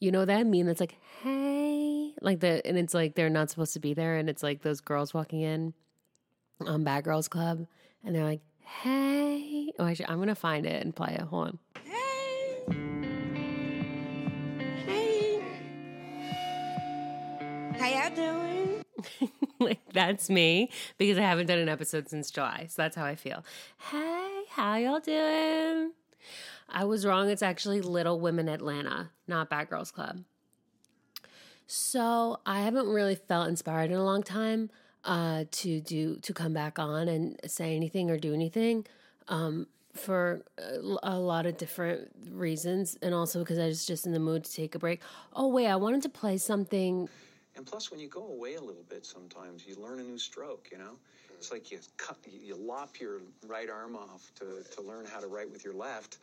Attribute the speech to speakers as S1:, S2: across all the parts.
S1: You know that meme that's like, hey, like the, and it's like they're not supposed to be there, and it's like those girls walking in on Bad Girls Club, and they're like, hey. Oh, actually, I'm gonna find it and play it. Hold on.
S2: Hey. Hey. How y'all doing?
S1: like that's me because I haven't done an episode since July. So that's how I feel. Hey, how y'all doing? I was wrong. It's actually Little Women Atlanta, not Bad Girls Club. So I haven't really felt inspired in a long time uh, to do to come back on and say anything or do anything um, for a, lot of different reasons, and also because I was just in the mood to take a break. Oh wait, I wanted to play something.
S3: And plus, when you go away a little bit, sometimes you learn a new stroke. You know, it's like you cut, you lop your right arm off to, to learn how to write with your left,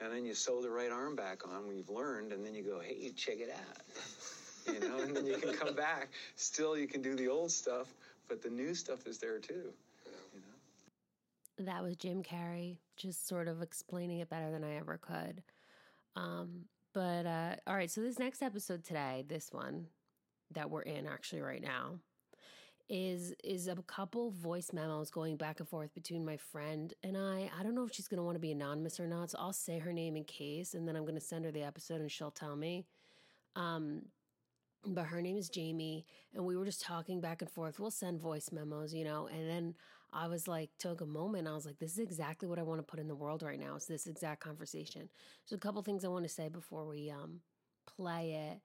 S3: and then you sew the right arm back on when you've learned, and then you go, hey, check it out. you know, and then you can come back. Still, you can do the old stuff, but the new stuff is there too. You know.
S1: That was Jim Carrey, just sort of explaining it better than I ever could. Um, but uh, all right, so this next episode today, this one that we're in actually right now, is is a couple voice memos going back and forth between my friend and I. I don't know if she's going to want to be anonymous or not, so I'll say her name in case, and then I'm going to send her the episode and she'll tell me. Um, but her name is Jaime, and we were just talking back and forth. We'll send voice memos, you know, and then I was like, took a moment. I was like, this is exactly what I want to put in the world right now. It's this exact conversation. So a couple things I want to say before we um play it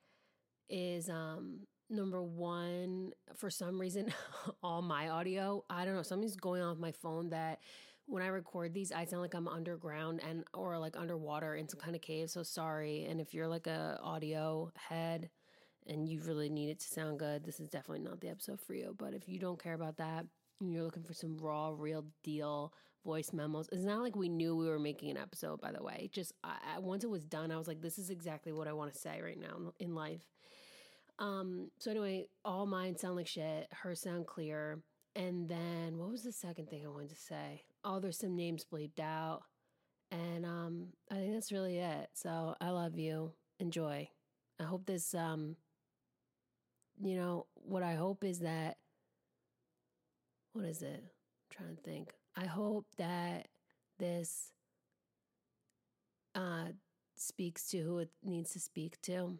S1: is um number one for some reason all my audio. I don't know something's going on with my phone that when i record these i sound like i'm underground and or like underwater in some kind of cave so sorry. And if you're like a audio head and you really need it to sound good this is definitely not the episode for you. But if you don't care about that and you're looking for some raw real deal voice memos it's not like we knew we were making an episode by the way. Just I, once it was done i was like this is exactly what i want to say right now in life um, so anyway, all mine sound like shit. Hers sound clear. And then what was the second thing I wanted to say? Oh, there's some names bleeped out. And um, I think that's really it. So I love you. Enjoy. I hope this um you know, what I hope is that what is it? I'm trying to think. I hope that this uh speaks to who it needs to speak to.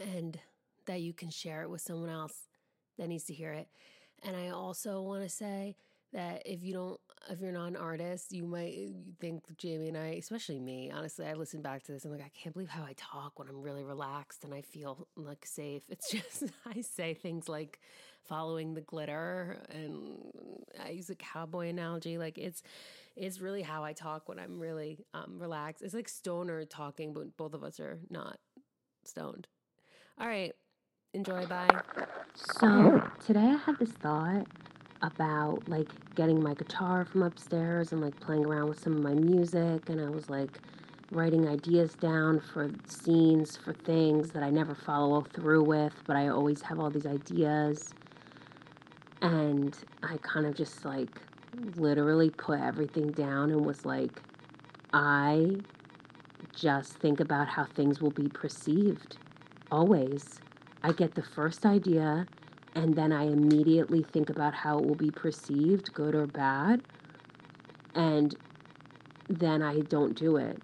S1: And that you can share it with someone else that needs to hear it. And I also want to say that if you don't, if you're not an artist, you might think Jaime and I, especially me, honestly, I listen back to this. I'm like, I can't believe how I talk when I'm really relaxed and I feel like safe. It's just, I say things like following the glitter and I use a cowboy analogy. Like it's, it's really how I talk when I'm really um, relaxed. It's like stoner talking, but both of us are not stoned. All right. Enjoy. Bye.
S4: So today I had this thought about like getting my guitar from upstairs and like playing around with some of my music and I was like writing ideas down for scenes for things that I never follow through with but I always have all these ideas and I kind of just like literally put everything down and was like I just think about how things will be perceived always I get the first idea and then I immediately think about how it will be perceived, good or bad, and then I don't do it.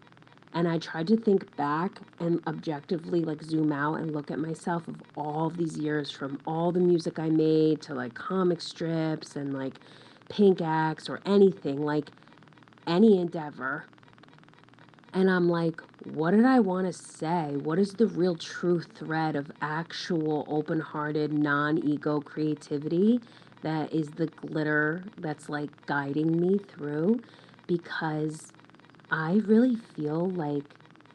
S4: And I tried to think back and objectively like zoom out and look at myself of all these years from all the music I made to like comic strips and like pink acts or anything, like any endeavor. And I'm like, what did I want to say? What is the real true thread of actual open hearted, non ego creativity that is the glitter that's like guiding me through? Because I really feel like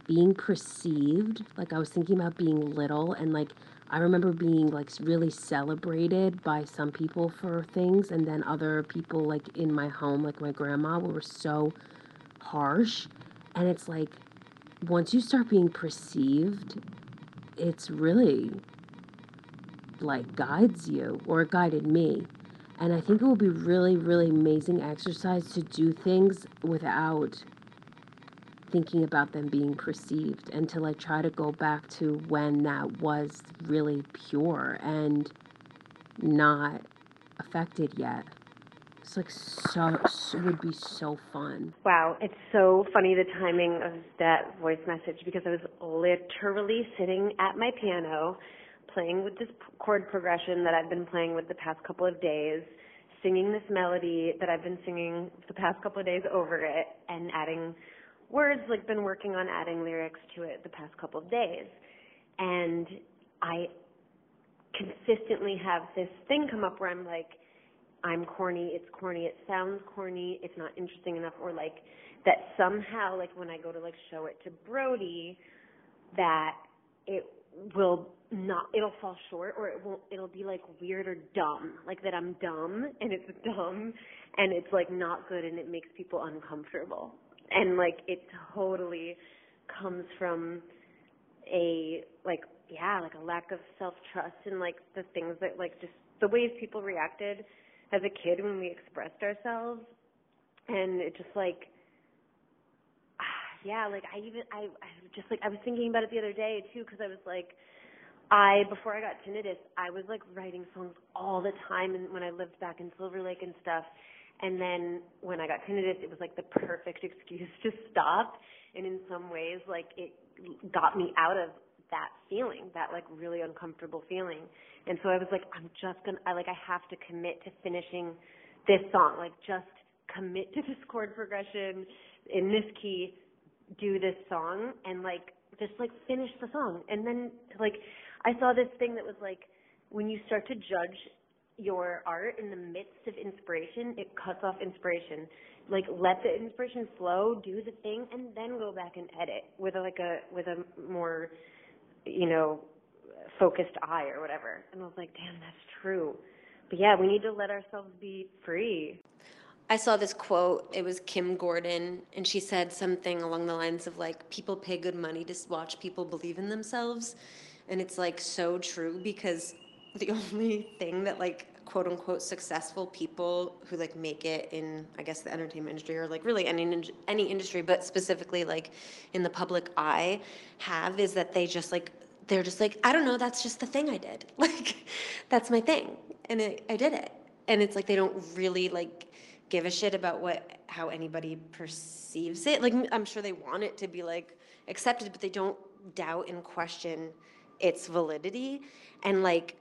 S4: being perceived, like I was thinking about being little and like I remember being like really celebrated by some people for things and then other people like in my home like my grandma were so harsh and it's like once you start being perceived, it's really like guides you or guided me. And I think it will be really, really amazing exercise to do things without
S1: thinking about them being perceived and to like try to go back to when that was really pure and not affected yet. It's like so, so would be so fun.
S5: Wow, it's so funny the timing of that voice message because I was literally sitting at my piano playing with this chord progression that I've been playing with the past couple of days, singing this melody that I've been singing the past couple of days over it and adding words, like been working on adding lyrics to it the past couple of days. And I consistently have this thing come up where I'm like, I'm corny, it's corny, it sounds corny, it's not interesting enough, or like that somehow, like when I go to like show it to Brody, that it will not, it'll fall short, or it won't, it'll be like weird or dumb, like that I'm dumb and it's dumb and it's like not good and it makes people uncomfortable. And like it totally comes from a like yeah, like a lack of self trust and like the things that like just the ways people reacted as a kid when we expressed ourselves and it just like yeah like i even i i just like i was thinking about it the other day too because i was like i before i got tinnitus i was like writing songs all the time and when i lived back in silver lake and stuff and then when i got tinnitus it was like the perfect excuse to stop and in some ways like it got me out of that feeling, that like really uncomfortable feeling. And so I was like, I'm just gonna, I like, I have to commit to finishing this song. Like, just commit to this chord progression in this key, do this song, and like, just like finish the song. And then like, I saw this thing that was like, when you start to judge your art in the midst of inspiration, it cuts off inspiration. Like let the inspiration flow, do the thing, and then go back and edit with a, like a with a more you know, focused eye or whatever. And I was like, damn, that's true. But yeah, we need to let ourselves be free.
S6: I saw this quote. It was Kim Gordon, and she said something along the lines of like, "People pay good money to watch people believe in themselves," and it's like so true because the only thing that like quote unquote successful people who like make it in I guess the entertainment industry or like really any any industry, but specifically like in the public eye, have is that they just like they're just like I don't know, that's just the thing I did. Like that's my thing, and it, I did it, and it's like they don't really like give a shit about what how anybody perceives it. Like I'm sure they want it to be like accepted, but they don't doubt and question its validity and like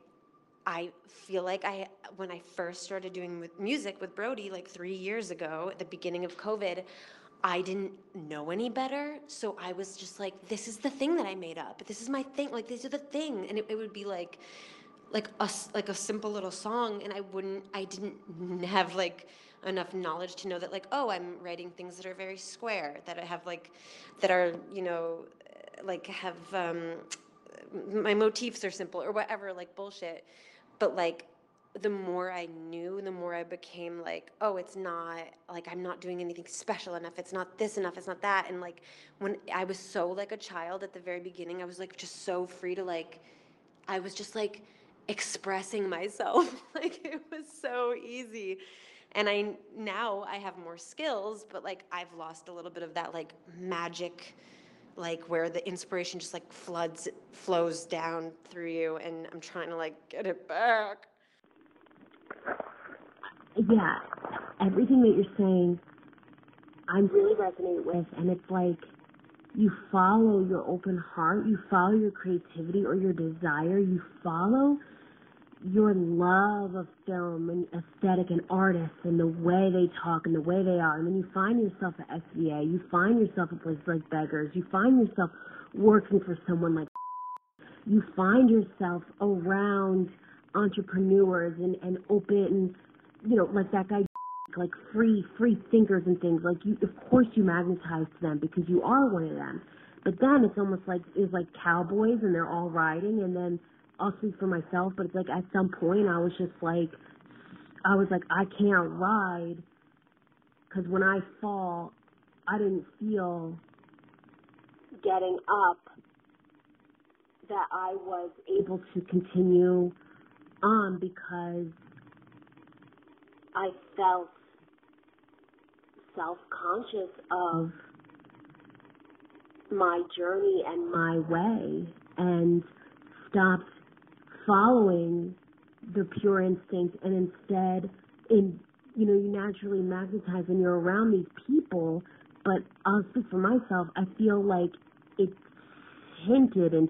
S6: I feel like I, when I first started doing music with Brody, like three years ago, at the beginning of COVID, I didn't know any better. So I was just like, this is the thing that I made up. This is my thing. Like, these are the thing. And it, it would be like, like a, like a simple little song. And I wouldn't, I didn't have like enough knowledge to know that like, oh, I'm writing things that are very square, that I have like, that are, you know, like have, um, my motifs are simple or whatever, like bullshit but like the more I knew, the more I became like, oh, it's not like I'm not doing anything special enough. It's not this enough. It's not that. And like when I was so like a child at the very beginning, I was like just so free to like, I was just like expressing myself. like it was so easy. And I now I have more skills, but like I've lost a little bit of that like magic like where the inspiration just like floods flows down through you and i'm trying to like get it back.
S1: Yeah everything that you're saying i'm really resonating with and it's like you follow your open heart you follow your creativity or your desire you follow your love of film and aesthetic and artists and the way they talk and the way they are. And then you find yourself at SVA, you find yourself at places like Beggars, you find yourself working for someone like you find yourself around entrepreneurs and, and open, you know, like that guy, like free, free thinkers and things. Like you, of course you magnetize to them because you are one of them. But then it's almost like, it's like cowboys and they're all riding and then I'll speak for myself, but it's like at some point I was just like, I was like, I can't ride because when I fall, I didn't feel getting up that I was able to continue on because I felt self conscious of my journey and my way and stopped following the pure instinct and instead in you know you naturally magnetize and you're around these people. But i'll speak for myself i feel like it's hinted and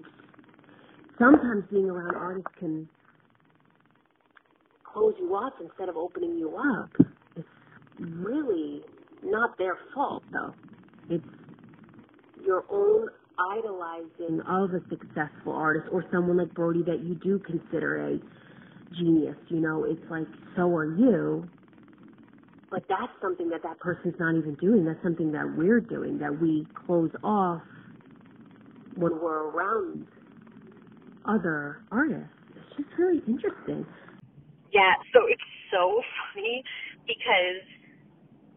S1: sometimes being around artists can close you off instead of opening you up. It's really not their fault though. It's your own idolizing of a successful artist or someone like Brody that you do consider a genius. You know, it's like, so are you. But that's something that that person's not even doing. That's something that we're doing, that we close off when we're around other artists. It's just really interesting.
S5: Yeah, so it's so funny because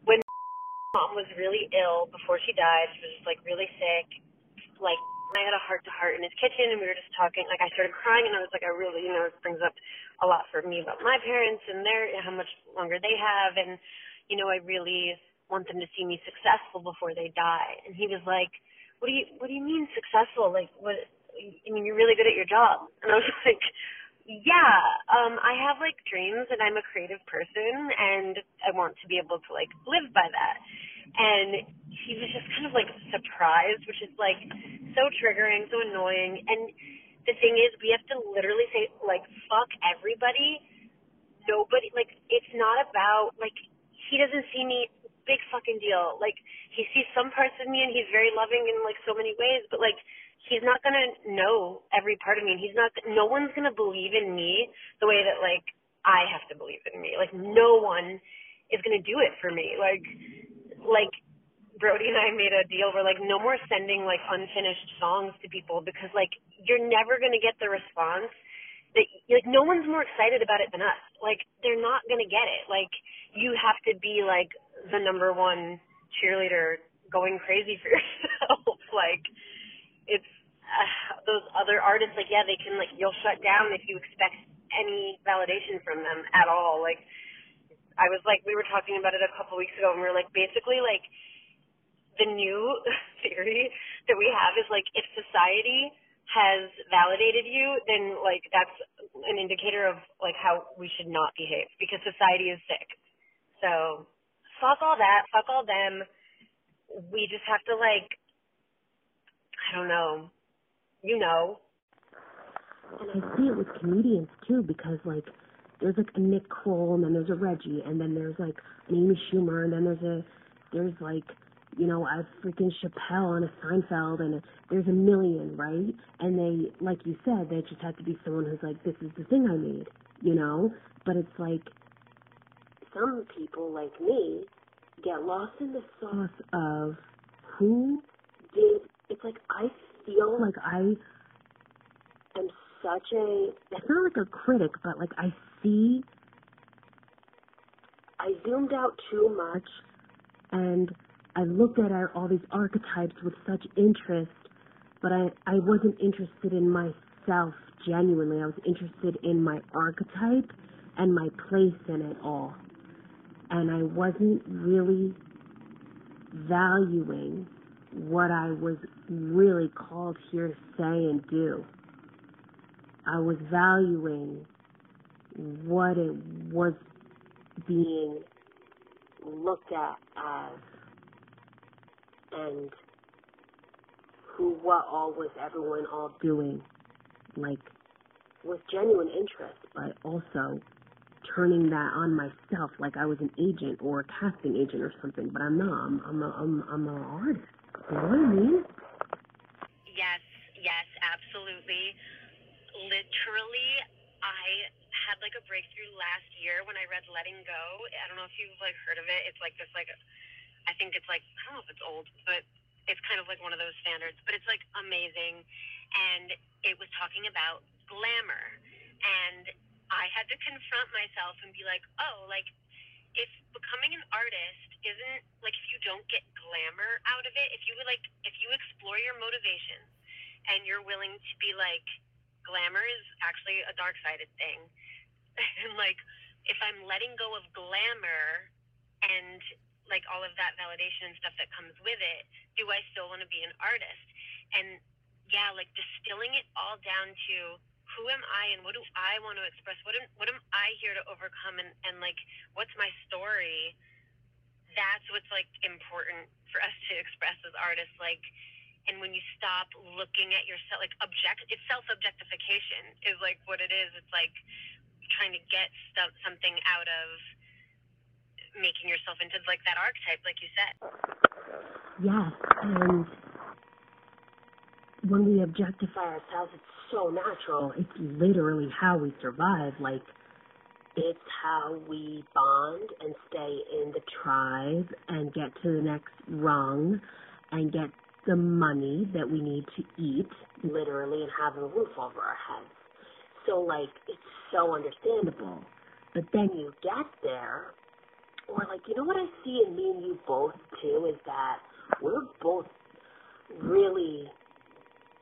S5: when mom was really ill before she died, she was just like really sick. Like I had a heart to heart in his kitchen and we were just talking. Like I started crying and I was like, I really, you know, it brings up a lot for me about my parents and their how much longer they have and you know, I really want them to see me successful before they die. And he was like, What do you what do you mean successful? Like what I mean you're really good at your job. And I was like yeah, um, I have like dreams and I'm a creative person and I want to be able to like live by that. And he was just kind of like surprised, which is like so triggering, so annoying. And the thing is, we have to literally say like, fuck everybody. Nobody, like, it's not about, like, he doesn't see me, big fucking deal. Like, he sees some parts of me and he's very loving in like so many ways, but like, he's not gonna know every part of me and he's not no one's gonna believe in me the way that like I have to believe in me. Like no one is gonna do it for me. Like like Brody and I made a deal where like no more sending like unfinished songs to people because like you're never gonna get the response that like no one's more excited about it than us. Like they're not gonna get it. Like you have to be like the number one cheerleader going crazy for yourself. like it's uh, those other artists like yeah they can like you'll shut down if you expect any validation from them at all like i was like we were talking about it a couple weeks ago and we were like basically like the new theory that we have is like if society has validated you then like that's an indicator of like how we should not behave because society is sick so fuck all that fuck all them we just have to like i don't know you know.
S1: And I see it with comedians too, because like there's like a Nick Kroll, and then there's a Reggie, and then there's like an Amy Schumer, and then there's a there's like you know a freaking Chappelle and a Seinfeld, and a, there's a million, right? And they, like you said, they just have to be someone who's like, this is the thing I made, you know. But it's like some people like me get lost in the sauce of who did. It's like I feel like I such a it's not like a critic, but like I see I zoomed out too much and I looked at our, all these archetypes with such interest, but I, I wasn't interested in myself genuinely. I was interested in my archetype and my place in it all. And I wasn't really valuing what I was really called here to say and do. I was valuing what it was being looked at as and who, what all was everyone all doing, like with genuine interest, but also turning that on myself like I was an agent or a casting agent or something, but I'm not. I'm I'm a, I'm, I'm an artist. You know what I mean?
S7: Yes, yes, absolutely. Literally, I had like a breakthrough last year when I read Letting Go. I don't know if you've like heard of it. It's like this like I think it's like I don't know if it's old, but it's kind of like one of those standards, but it's like amazing and it was talking about glamour and I had to confront myself and be like, "Oh, like if becoming an artist isn't like if you don't get glamour out of it, if you would like if you explore your motivations and you're willing to be like glamour is actually a dark sided thing. and like if I'm letting go of glamour and like all of that validation and stuff that comes with it, do I still want to be an artist? and yeah, like distilling it all down to who am I and what do I want to express? What am what am I here to overcome and, and like what's my story? That's what's like important for us to express as artists. Like and when you stop looking at yourself like object it's self objectification is like what it is. It's like trying to get stuff something out of making yourself into like that archetype, like you said.
S1: Yes, and when we objectify ourselves, it's so natural. It's literally how we survive. Like, it's how we bond and stay in the tribe and get to the next rung and get the money that we need to eat, literally, and have a roof over our heads. So, like, it's so understandable. But then you get there, or like, you know what I see in me and you both, too, is that we're both really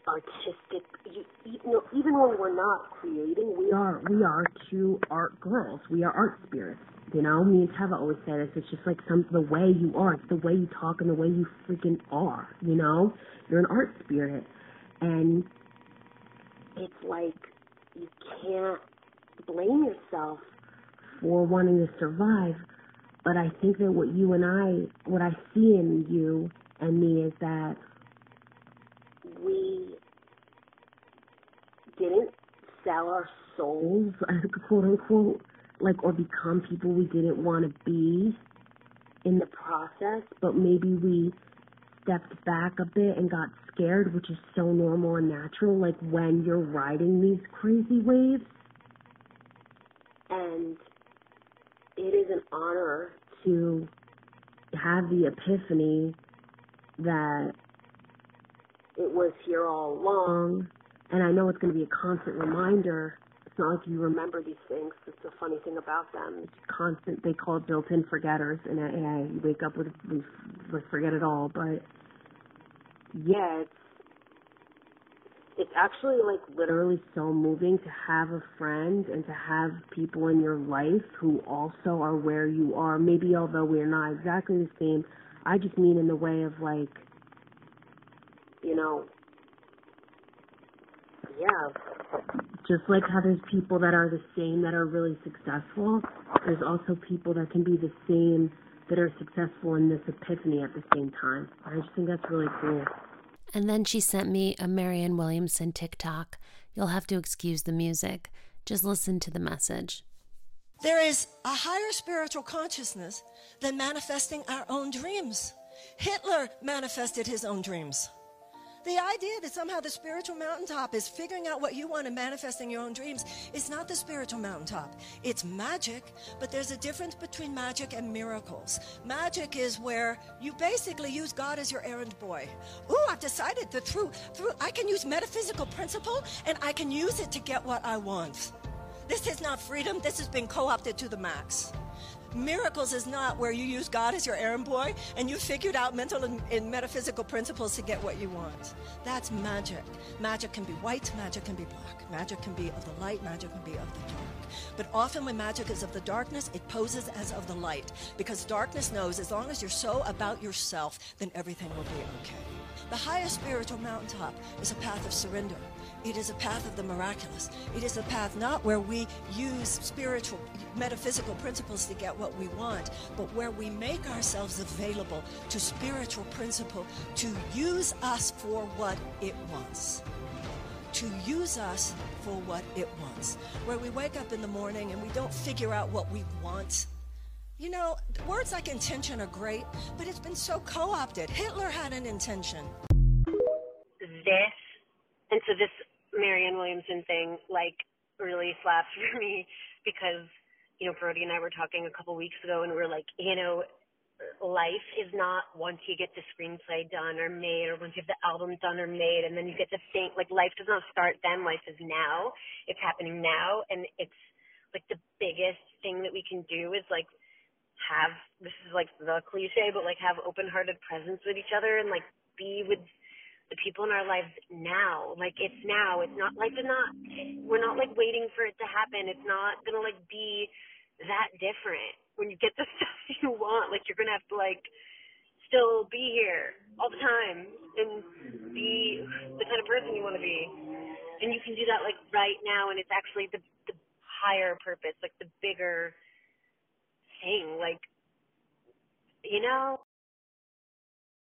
S1: artistic. You, you know, even when we're not creating, we are we are two art girls. We are art spirits. You know, me and Teva always say this. It's just like some the way you are. It's the way you talk and the way you freaking are. You know, you're an art spirit, and it's like you can't blame yourself for wanting to survive. But I think that what you and I, what I see in you and me is that we didn't sell our souls, quote unquote, like, or become people we didn't want to be in the process, but maybe we stepped back a bit and got scared, which is so normal and natural, like when you're riding these crazy waves. And it is an honor to have the epiphany that it was here all along. And I know it's going to be a constant reminder. It's not like you remember these things. It's the funny thing about them. It's constant. They call it built-in forgetters, and AA. You wake up with, with forget it all. But yeah, it's it's actually like literally so moving to have a friend and to have people in your life who also are where you are. Maybe although we're not exactly the same, I just mean in the way of like, you know, yeah, just like how there's people that are the same that are really successful, there's also people that can be the same that are successful in this epiphany at the same time. I just think that's really cool.
S8: And then she sent me a Marianne Williamson TikTok. You'll have to excuse the music. Just listen to the message.
S9: There is a higher spiritual consciousness than manifesting our own dreams. Hitler manifested his own dreams. The idea that somehow the spiritual mountaintop is figuring out what you want and manifesting your own dreams is not the spiritual mountaintop. It's magic, but there's a difference between magic and miracles. Magic is where you basically use God as your errand boy. Ooh, I've decided that through through I can use metaphysical principle and I can use it to get what I want. This is not freedom, this has been co-opted to the max. Miracles is not where you use God as your errand boy and you figured out mental and, and, metaphysical principles to get what you want. That's magic. Magic can be white, magic can be black. Magic can be of the light, magic can be of the dark. But often when magic is of the darkness, it poses as of the light because darkness knows as long as you're so about yourself, then everything will be okay. The highest spiritual mountaintop is a path of surrender. It is a path of the miraculous. It is a path not where we use spiritual, metaphysical principles to get what we want, but where we make ourselves available to spiritual principle to use us for what it wants. To use us for what it wants. Where we wake up in the morning and we don't figure out what we want. You know, words like intention are great, but it's been so co opted. Hitler had an intention.
S5: This, and so this Marianne Williamson thing like really slaps for me because you know Brody and I were talking a couple weeks ago and we are like you know life is not once you get the screenplay done or made or once you have the album done or made and then you get to think like life does not start then life is now. It's happening now and it's like the biggest thing that we can do is like have this is like the cliche but like have open hearted presence with each other and like be with the people in our lives now. Like it's now. It's not like it's not we're not like waiting for it to happen. It's not gonna like be that different. When you get the stuff you want, like you're gonna have to like still be here all the time and be the kind of person you wanna be. And you can do that like right now and it's actually the the higher purpose, like the bigger thing, like you know?